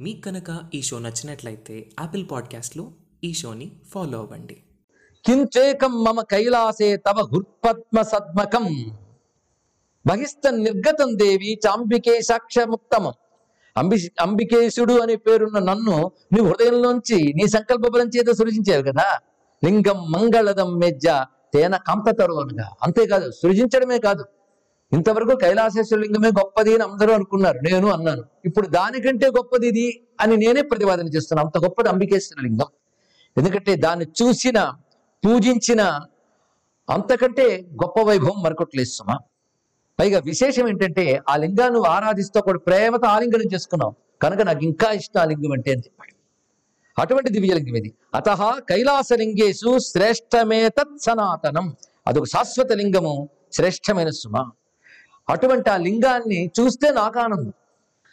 మీకు కనుక ఈ షో నచ్చినట్లయితే యాపిల్ పాడ్కాస్ట్లో ఈ షోని ఫాలో అవ్వండి. కించేకం మమ కైలాసే తవ హుర్పద్మ సద్మకం. బహిస్త నిర్గతం దేవి చాంబికే సాక్ష్యముక్తమం. అంబి అంబికేశుడు అనే పేరున్న నన్ను నీ హృదయంలోంచి నీ సంకల్ప బలం చేత సృజించావు కదా. లింగం మంగళదం మెజ్జ తేన కంపతరు అనగా అంతేకాదు సృజించడమే కాదు. ఇంతవరకు కైలాసేశ్వర లింగమే గొప్పది అని అందరూ అనుకున్నారు. నేను అన్నాను. ఇప్పుడు దానికంటే గొప్పది ఇది అని నేనే ప్రతిపాదన చేస్తున్నాను. అంత గొప్పది అంబికేశ్వర లింగం ఎందుకంటే దాన్ని చూసిన పూజించిన అంతకంటే గొప్ప వైభవం మరొకట్లేదు సుమా. పైగా విశేషం ఏంటంటే ఆ లింగాన్ని ఆరాధిస్తూ కూడా ప్రేమతో ఆలింగనం చేసుకున్నాం కనుక నాకు ఇంకా ఇష్టం ఆ లింగం అంటే అని చెప్పాడు. అటువంటి దివ్యలింగం ఇది. అత కైలాసలింగేషు శ్రేష్టమే తత్ సనాతనం. అదొక శాశ్వత లింగము శ్రేష్టమైన సుమ. అటువంటి ఆ లింగాన్ని చూస్తే నాకు ఆనందం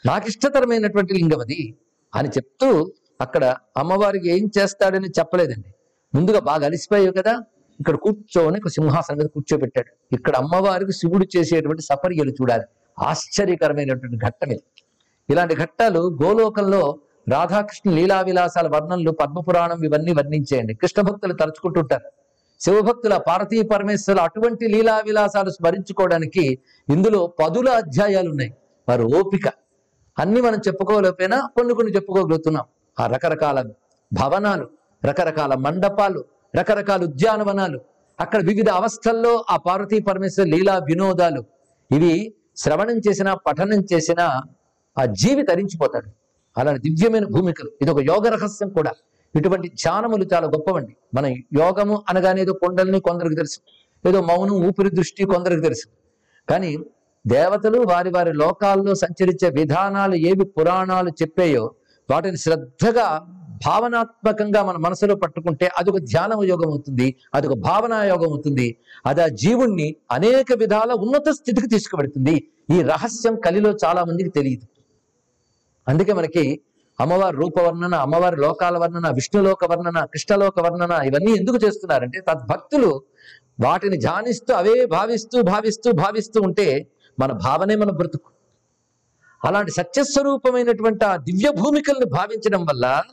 నాకు ఇష్టతరమైనటువంటి లింగం అది అని చెప్తూ అక్కడ అమ్మవారికి ఏం చేస్తాడని చెప్పలేదండి. ముందుగా బాగా అలిసిపోయావు కదా ఇక్కడ కూర్చోని ఒక సింహాసనం మీద కూర్చోబెట్టాడు. ఇక్కడ అమ్మవారికి శివుడు చేసేటువంటి సపర్యలు చూడాలి. ఆశ్చర్యకరమైనటువంటి ఘట్టం ఇది. ఇలాంటి ఘట్టాలు గోలోకంలో రాధాకృష్ణ లీలా విలాసాల వర్ణనలు పద్మపురాణం ఇవన్నీ వర్ణించేయండి. కృష్ణ భక్తులు తలుచుకుంటుంటారు. శివభక్తుల పార్వతీ పరమేశ్వరుల అటువంటి లీలా విలాసాలు స్మరించుకోవడానికి ఇందులో పదుల అధ్యాయాలు ఉన్నాయి వారు ఓపిక. అన్ని మనం చెప్పుకోలేకపోయినా కొన్ని కొన్ని చెప్పుకోగలుగుతున్నాం. ఆ రకరకాల భవనాలు రకరకాల మండపాలు రకరకాల ఉద్యానవనాలు అక్కడ వివిధ అవస్థల్లో ఆ పార్వతీ పరమేశ్వర లీలా వినోదాలు. ఇవి శ్రవణం చేసిన పఠనం చేసినా ఆ జీవి తరించిపోతాడు. అలాంటి దివ్యమైన భూమికలు. ఇది ఒక యోగ రహస్యం కూడా. ఇటువంటి ధ్యానములు చాలా గొప్పవండి. మన యోగము అనగానే ఏదో కొండల్ని కొందరికి తెలుసు. ఏదో మౌనం ఊపిరి దృష్టి కొందరికి తెలుసు. కానీ దేవతలు వారి వారి లోకాల్లో సంచరించే విధానాలు ఏవి పురాణాలు చెప్పాయో వాటిని శ్రద్ధగా భావనాత్మకంగా మన మనసులో పట్టుకుంటే అదొక ధ్యాన యోగం అవుతుంది అదొక భావనా యోగం అవుతుంది. అది ఆ జీవుణ్ణి అనేక విధాల ఉన్నత స్థితికి తీసుకువెడుతుంది. ఈ రహస్యం కలిలో చాలా మందికి తెలియదు. అందుకే మనకి అమ్మవారి రూపవర్ణన అమ్మవారి లోకాల వర్ణన విష్ణులోక వర్ణన కృష్ణలోక వర్ణన ఇవన్నీ ఎందుకు చేస్తున్నారంటే తద్భక్తులు వాటిని ధ్యానిస్తూ అవే భావిస్తూ భావిస్తూ భావిస్తూ ఉంటే మన భావనే మన బ్రతుకు. అలాంటి సత్యస్వరూపమైనటువంటి ఆ దివ్య భూమికల్ని భావించడం వల్ల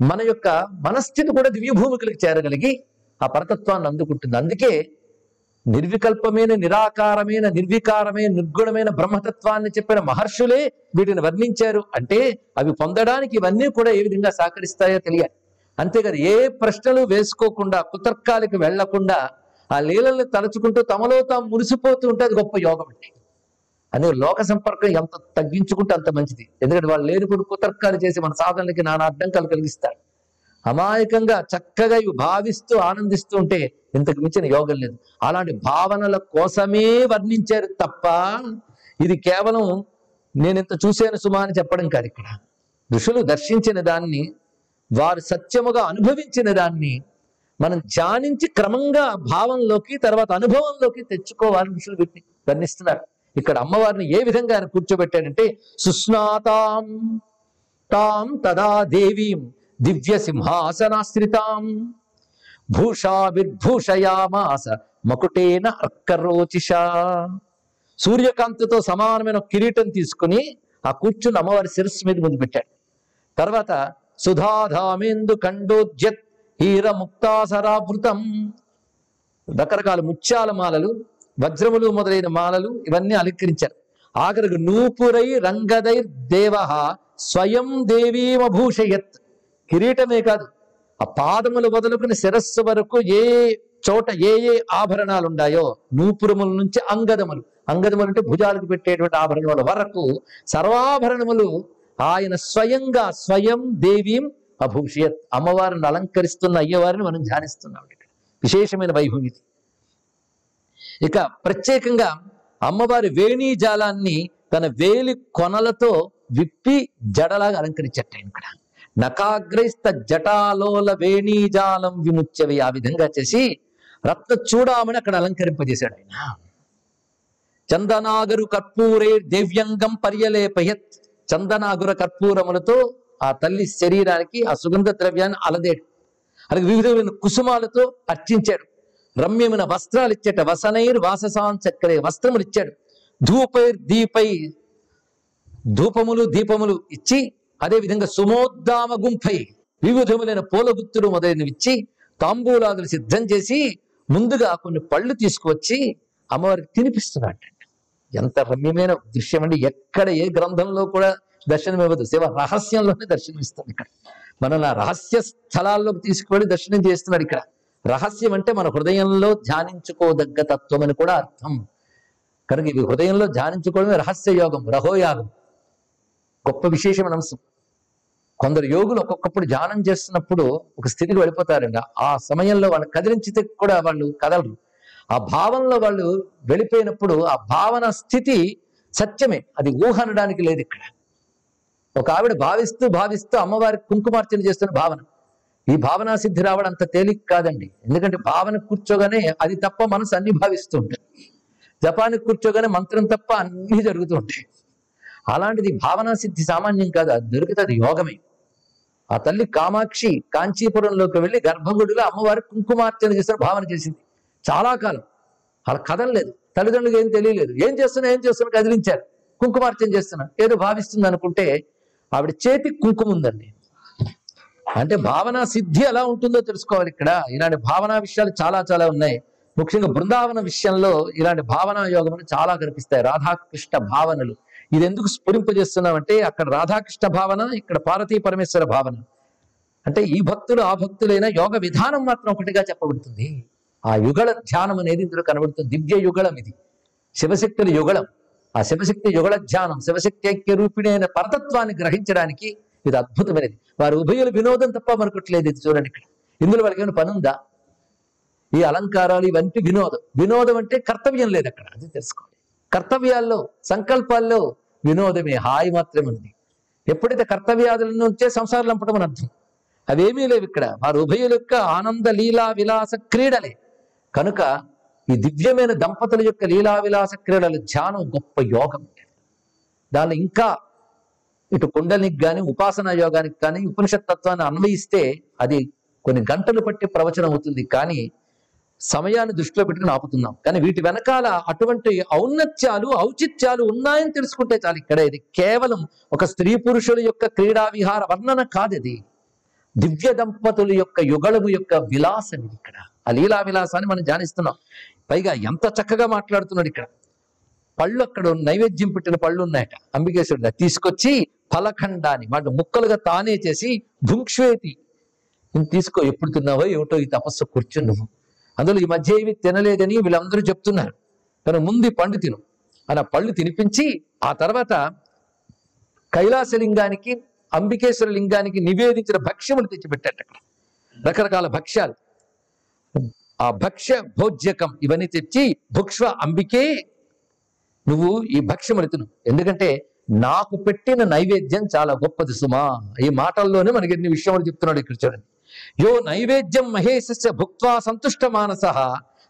మన యొక్క మనస్థితి కూడా దివ్య భూమికలకు చేరగలిగి ఆ పరతత్వాన్ని అందుకుంటుంది. అందుకే నిర్వికల్పమైన నిరాకారమైన నిర్వికారమైన నిర్గుణమైన బ్రహ్మతత్వాన్ని చెప్పిన మహర్షులే వీటిని వర్ణించారు. అంటే అవి పొందడానికి ఇవన్నీ కూడా ఏ విధంగా సహకరిస్తాయో తెలియాలి. అంతేకాదు ఏ ప్రశ్నలు వేసుకోకుండా కుతర్కాలకు వెళ్ళకుండా ఆ లీలల్ని తలుచుకుంటూ తమలో తాము మురిసిపోతూ ఉంటే అది గొప్ప యోగం అండి. అనే లోక సంపర్కం ఎంత తగ్గించుకుంటే అంత మంచిది. ఎందుకంటే వాళ్ళు లేనిప్పుడు కుతర్కాలు చేసి మన సాధనలకి నానా అడ్డంకాలు కలిగిస్తారు. అమాయకంగా చక్కగా ఇవి భావిస్తూ ఆనందిస్తూ ఉంటే ఇంతకు మించిన యోగం లేదు. అలాంటి భావనల కోసమే వర్ణించారు తప్ప ఇది కేవలం నేను ఇంత చూశాను సుమా అని చెప్పడం కాదు ఇక్కడ. ఋషులు దర్శించిన దాన్ని వారు సత్యముగా అనుభవించిన దాన్ని మనం ధ్యానించి క్రమంగా భావంలోకి తర్వాత అనుభవంలోకి తెచ్చుకోవాలని ఋషులు వీటిని వర్ణిస్తున్నారు. ఇక్కడ అమ్మవారిని ఏ విధంగా ఆయన కూర్చోబెట్టాడంటే సుస్నాతాం తాం తదా దేవీం దివ్య సింహాసనాశ్రితాం. భూషాభిర్భూషయామాస మకుటేన అర్కరోచిష సూర్యకాంతితో సమానమైన కిరీటం తీసుకుని ఆ కూర్చుని అమ్మవారి శిరస్సు మీద ముందు పెట్టాడు. తర్వాత సుధాధామేందు కండోజ్యత్ హీర ముక్తాసరాభృతం రకరకాల ముత్యాల మాలలు వజ్రములు మొదలైన మాలలు ఇవన్నీ అలంకరించారు. ఆఖరికి నూపురై రంగదై దేవ స్వయం దేవీమభూషయత్. కిరీటమే కాదు ఆ పాదములు వదులుకుని శిరస్సు వరకు ఏ చోట ఏ ఏ ఆభరణాలు ఉన్నాయో నూపురముల నుంచి అంగదములు. అంగదములు అంటే భుజాలకు పెట్టేటువంటి ఆభరణముల వరకు సర్వాభరణములు ఆయన స్వయంగా స్వయం దేవీం అభూషయత్. అమ్మవారిని అలంకరిస్తున్న అయ్యవారిని మనం ధ్యానిస్తున్నాం ఇక్కడ. విశేషమైన వైభవం ఇది. ఇక ప్రత్యేకంగా అమ్మవారి వేణీ జాలాన్ని తన వేలి కొనలతో విప్పి జడలాగా అలంకరించట ఇక్కడ. నకాగ్రైస్త జటాలోల వేణీజాలం విముచ్చవి ఆ విధంగా చేసి రత్న చూడామని అక్కడ అలంకరింపజేశాడు ఆయన. చందనాగరు కర్పూరే దివ్యంగం పర్యలేపయత్. చందనాగుర కర్పూరములతో ఆ తల్లి శరీరానికి ఆ సుగంధ ద్రవ్యాన్ని అలదేడు. అలాగే వివిధమైన కుసుమాలతో అర్చించాడు. రమ్యమైన వస్త్రాలు ఇచ్చేట వసనైర్ వాససాన్ చక్కరే వస్త్రములు ఇచ్చాడు ధూపైర్ దీపై ధూపములు దీపములు ఇచ్చి అదేవిధంగా సుమోద్దామ గుంపై వివిధములైన పూల గుత్తులు మొదలైనవి ఇచ్చి తాంబూలాదులు సిద్ధం చేసి ముందుగా కొన్ని పళ్ళు తీసుకువచ్చి అమ్మవారికి తినిపిస్తున్నాడు ఎంత రమ్యమైన దృశ్యం అండి ఎక్కడ ఏ గ్రంథంలో కూడా దర్శనం ఇవ్వదు శివ రహస్యంలోనే దర్శనం ఇస్తుంది ఇక్కడ. మనల్ని రహస్య స్థలాల్లోకి తీసుకువెళ్ళి దర్శనం చేస్తున్నాడు ఇక్కడ. రహస్యం అంటే మన హృదయంలో ధ్యానించుకోదగ్గ తత్వం అని కూడా అర్థం. కనుక ఇవి హృదయంలో ధ్యానించుకోవడమే రహస్య యోగం రహోయాగం. గొప్ప విశేషమైన అంశం కొందరు యోగులు ఒక్కొక్కప్పుడు ధ్యానం చేస్తున్నప్పుడు ఒక స్థితికి వెళ్ళిపోతారండి. ఆ సమయంలో వాళ్ళు కదిలించితే కూడా వాళ్ళు కదలరు. ఆ భావంలో వాళ్ళు వెళ్ళిపోయినప్పుడు ఆ భావన స్థితి సత్యమే. అది ఊహ అనడానికి లేదు ఇక్కడ. ఒక ఆవిడ భావిస్తూ భావిస్తూ అమ్మవారికి కుంకుమార్చన చేస్తున్న భావన. ఈ భావనా సిద్ధి రావడం అంత తేలిక కాదండి. ఎందుకంటే భావన కూర్చోగానే అది తప్ప మనసు అన్ని భావిస్తూ ఉంటుంది. జపానికి కూర్చోగానే మంత్రం తప్ప అన్నీ జరుగుతూ ఉంటాయి. అలాంటిది భావనా సిద్ధి సామాన్యం కాదు అది దొరికితే యోగమే. ఆ తల్లి కామాక్షి కాంచీపురంలోకి వెళ్ళి గర్భగుడిలో అమ్మవారి కుంకుమార్చన చేసిన భావన చేసింది. చాలా కాలం. అలా కదలలేదు. తల్లిదండ్రులకు ఏం తెలియలేదు. ఏం చేస్తున్నా ఏం చేస్తున్నా కదిలించారు. కుంకుమార్చన చేస్తున్నా. ఏదో భావిస్తుంది అనుకుంటే ఆవిడ చేతి కుంకుమ ఉందండి. అంటే భావన సిద్ధి ఎలా ఉంటుందో తెలుసుకోవాలి ఇక్కడ. ఇలాంటి భావనా విషయాలు చాలా చాలా ఉన్నాయి. ముఖ్యంగా బృందావన విషయంలో ఇలాంటి భావనా యోగములు చాలా కనిపిస్తాయి. రాధాకృష్ణ భావనలు. ఇది ఎందుకు స్ఫురింపజేస్తున్నామంటే అక్కడ రాధాకృష్ణ భావన ఇక్కడ పార్వతీ పరమేశ్వర భావన. అంటే ఈ భక్తులు ఆ భక్తులైన యోగ విధానం మాత్రం ఒకటిగా చెప్పబడుతుంది. ఆ యుగళ ధ్యానం అనేది ఇందులో కనబడుతుంది. దివ్య యుగళం ఇది. శివశక్తుల యుగళం. ఆ శివశక్తి యుగళ ధ్యానం శివశక్తి ఐక్య రూపిణి అయిన పరతత్వాన్ని గ్రహించడానికి ఇది అద్భుతమైనది. వారు ఉభయుల వినోదం తప్ప మరొకట్లేదు ఇది చూడండి ఇక్కడ. ఇందులో వాళ్ళకి ఏమైనా పని ఉందా ఈ అలంకారాలు ఇవన్నీ వినోదం. వినోదం అంటే కర్తవ్యం లేదు అక్కడ. అది తెలుసుకోవాలి. కర్తవ్యాల్లో సంకల్పాల్లో వినోదమే హాయి మాత్రమే ఉంది ఎప్పుడైతే కర్తవ్యాదుల నుంచే సంసారం లంపడం అని అర్థం. అవేమీ లేవు ఇక్కడ. వారు ఉభయుల యొక్క ఆనంద లీలా విలాస క్రీడలే. కనుక ఈ దివ్యమైన దంపతుల యొక్క లీలా విలాస క్రీడలు ధ్యానం గొప్ప యోగం. దానిలో ఇంకా ఇటు కుండలికి కానీ ఉపాసనా యోగానికి కానీ ఉపనిషత్ తత్వాన్ని అన్వయిస్తే అది కొన్ని గంటలు పట్టి ప్రవచనం అవుతుంది. కానీ సమయాన్ని దృష్టిలో పెట్టుకుని ఆపుతున్నాం. కానీ వీటి వెనకాల అటువంటి ఔన్నత్యాలు ఔచిత్యాలు ఉన్నాయని తెలుసుకుంటే చాలు ఇక్కడ. ఇది కేవలం ఒక స్త్రీ పురుషుల యొక్క క్రీడా విహార వర్ణన కాదు ఇది దివ్య దంపతుల యొక్క యుగళము యొక్క విలాసం ఇది ఇక్కడ. ఆ లీలా విలాసాన్ని మనం ధ్యానిస్తున్నాం. పైగా ఎంత చక్కగా మాట్లాడుతున్నాడు ఇక్కడ. పళ్ళు అక్కడ నైవేద్యం పెట్టిన పళ్ళు ఉన్నాయట. అంబికేశ్వరుడు తీసుకొచ్చి ఫలఖండాన్ని వాటి ముక్కలుగా తానే చేసి భుంక్ష్వేతి నువ్వు తీసుకో ఎప్పుడు తిన్నావో ఏమిటో ఈ తపస్సు కూర్చుని నువ్వు అందులో ఈ మధ్య ఇవి తినలేదని వీళ్ళందరూ చెప్తున్నారు. తను ముందు పండు తిను. అని ఆ పళ్ళు తినిపించి ఆ తర్వాత కైలాసలింగానికి అంబికేశ్వర లింగానికి నివేదించిన భక్ష్యములు తెచ్చిపెట్టాడు అక్కడ. రకరకాల భక్ష్యాలు. ఆ భక్ష్య భోజ్యకం ఇవన్నీ తెచ్చి భుక్ష్వ అంబికే నువ్వు ఈ భక్ష్యములు తిను. ఎందుకంటే నాకు పెట్టిన నైవేద్యం చాలా గొప్పది సుమా. ఈ మాటల్లోనే మనకి ఎన్ని విషయములు చెప్తున్నాడు ఇక్కడ చూడండి. యో నైవేద్యం మహేశస్య భుక్వా సంతుష్ట మానస.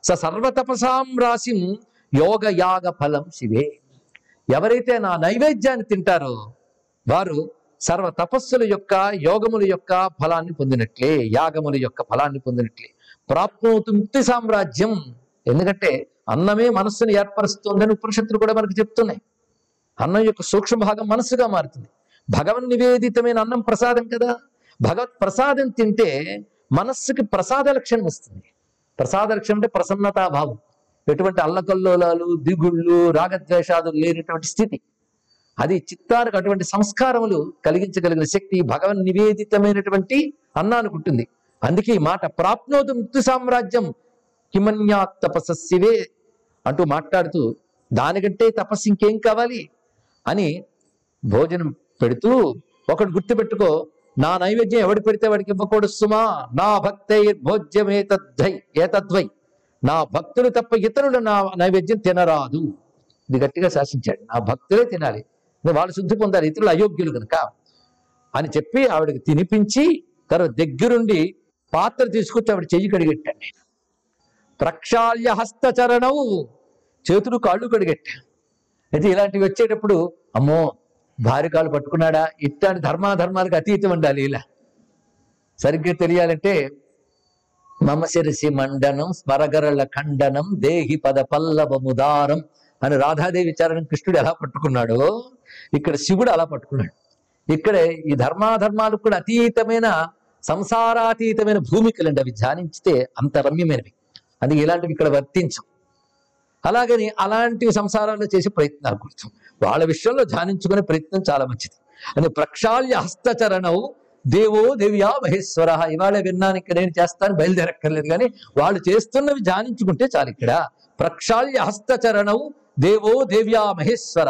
స సర్వతపసాం రాశిం యోగ యాగ ఫలం శివే. ఎవరైతే నా నైవేద్యాన్ని తింటారో వారు సర్వ తపస్సుల యొక్క యోగముల యొక్క ఫలాన్ని పొందినట్లే యాగముల యొక్క ఫలాన్ని పొందినట్లే. ప్రాప్నోతు ముక్తి సామ్రాజ్యం. ఎందుకంటే అన్నమే మనస్సును ఏర్పరుస్తుందని ఉపనిషత్తులు కూడా మనకు చెప్తున్నాయి. అన్నం యొక్క సూక్ష్మ భాగం మనస్సుగా మారుతుంది. భగవన్ నివేదితమైన అన్నం ప్రసాదం కదా. భగవత్ ప్రసాదం తింటే మనస్సుకి ప్రసాద లక్షణం వస్తుంది. ప్రసాద లక్షణం అంటే ప్రసన్నతాభావం ఎటువంటి అల్లకల్లోలాలు దిగుళ్ళు రాగద్వేషాదులు లేనటువంటి స్థితి. అది చిత్తానికి అటువంటి సంస్కారములు కలిగించగలిగిన శక్తి భగవన్ నివేదితమైనటువంటి అన్నానుకుంటుంది అందుకే ఈ మాట ప్రాప్నోదు ముక్తి సామ్రాజ్యం హిమన్యా తపస్సివే అంటూ మాట్లాడుతూ దానికంటే తపస్సు ఇంకేం కావాలి? అని భోజనం పెడుతూ ఒకడు గుర్తుపెట్టుకో నా నైవేద్యం ఎవడి పెడితే వాడికి ఇవ్వకూడదు సుమా నా భక్తే భోజ్యం ఏతద్వై ఏతద్వై నా భక్తులు తప్ప ఇతరులు నా నైవేద్యం తినరాదు. ఇది గట్టిగా శాసించాడు. నా భక్తులే తినాలి. వాళ్ళు శుద్ధి పొందాలి. ఇతరులు అయోగ్యులు కనుక అని చెప్పి ఆవిడకి తినిపించి తర్వాత దగ్గరుండి పాత్ర తీసుకొచ్చి ఆవిడ చెయ్యి కడిగెట్టండి. ప్రక్షాళ్య హస్తచరణవు చేతులు కాళ్ళు కడిగెట్టా. అయితే ఇలాంటివి వచ్చేటప్పుడు అమ్మో భార్య కాళ్ళు పట్టుకున్నాడా? ఇట్లాంటి ధర్మాధర్మాలకు అతీతం ఉండాలి ఇలా సరిగ్గా తెలియాలంటే మమ శిరసి మండనం స్మరగరళ ఖండనం దేహి పద పల్లవముదారం అని రాధాదేవి విచారణ కృష్ణుడు ఎలా పట్టుకున్నాడో ఇక్కడ శివుడు అలా పట్టుకున్నాడు. ఇక్కడ ఈ ధర్మాధర్మాలకు కూడా అతీతమైన సంసారాతీతమైన భూమికలండి అవి ధ్యానించితే అంత రమ్యమైనవి. అందుకే ఇలాంటివి ఇక్కడ వర్తించం. అలాగని అలాంటి సంసారాలు చేసే ప్రయత్నాలు కూర్చు వాళ్ళ విషయంలో ధ్యానించుకునే ప్రయత్నం చాలా మంచిది. అని ప్రక్షాళ్య హస్తచరణవు దేవో దేవ్యా మహేశ్వర. ఇవాళ విన్నాను ఇక్కడ నేను చేస్తాను బయలుదేరక్కర్లేదు కానీ వాళ్ళు చేస్తున్నవి ధ్యానించుకుంటే చాలు ఇక్కడ. ప్రక్షాళ్య హస్తచరణవు దేవో దేవ్యా మహేశ్వర.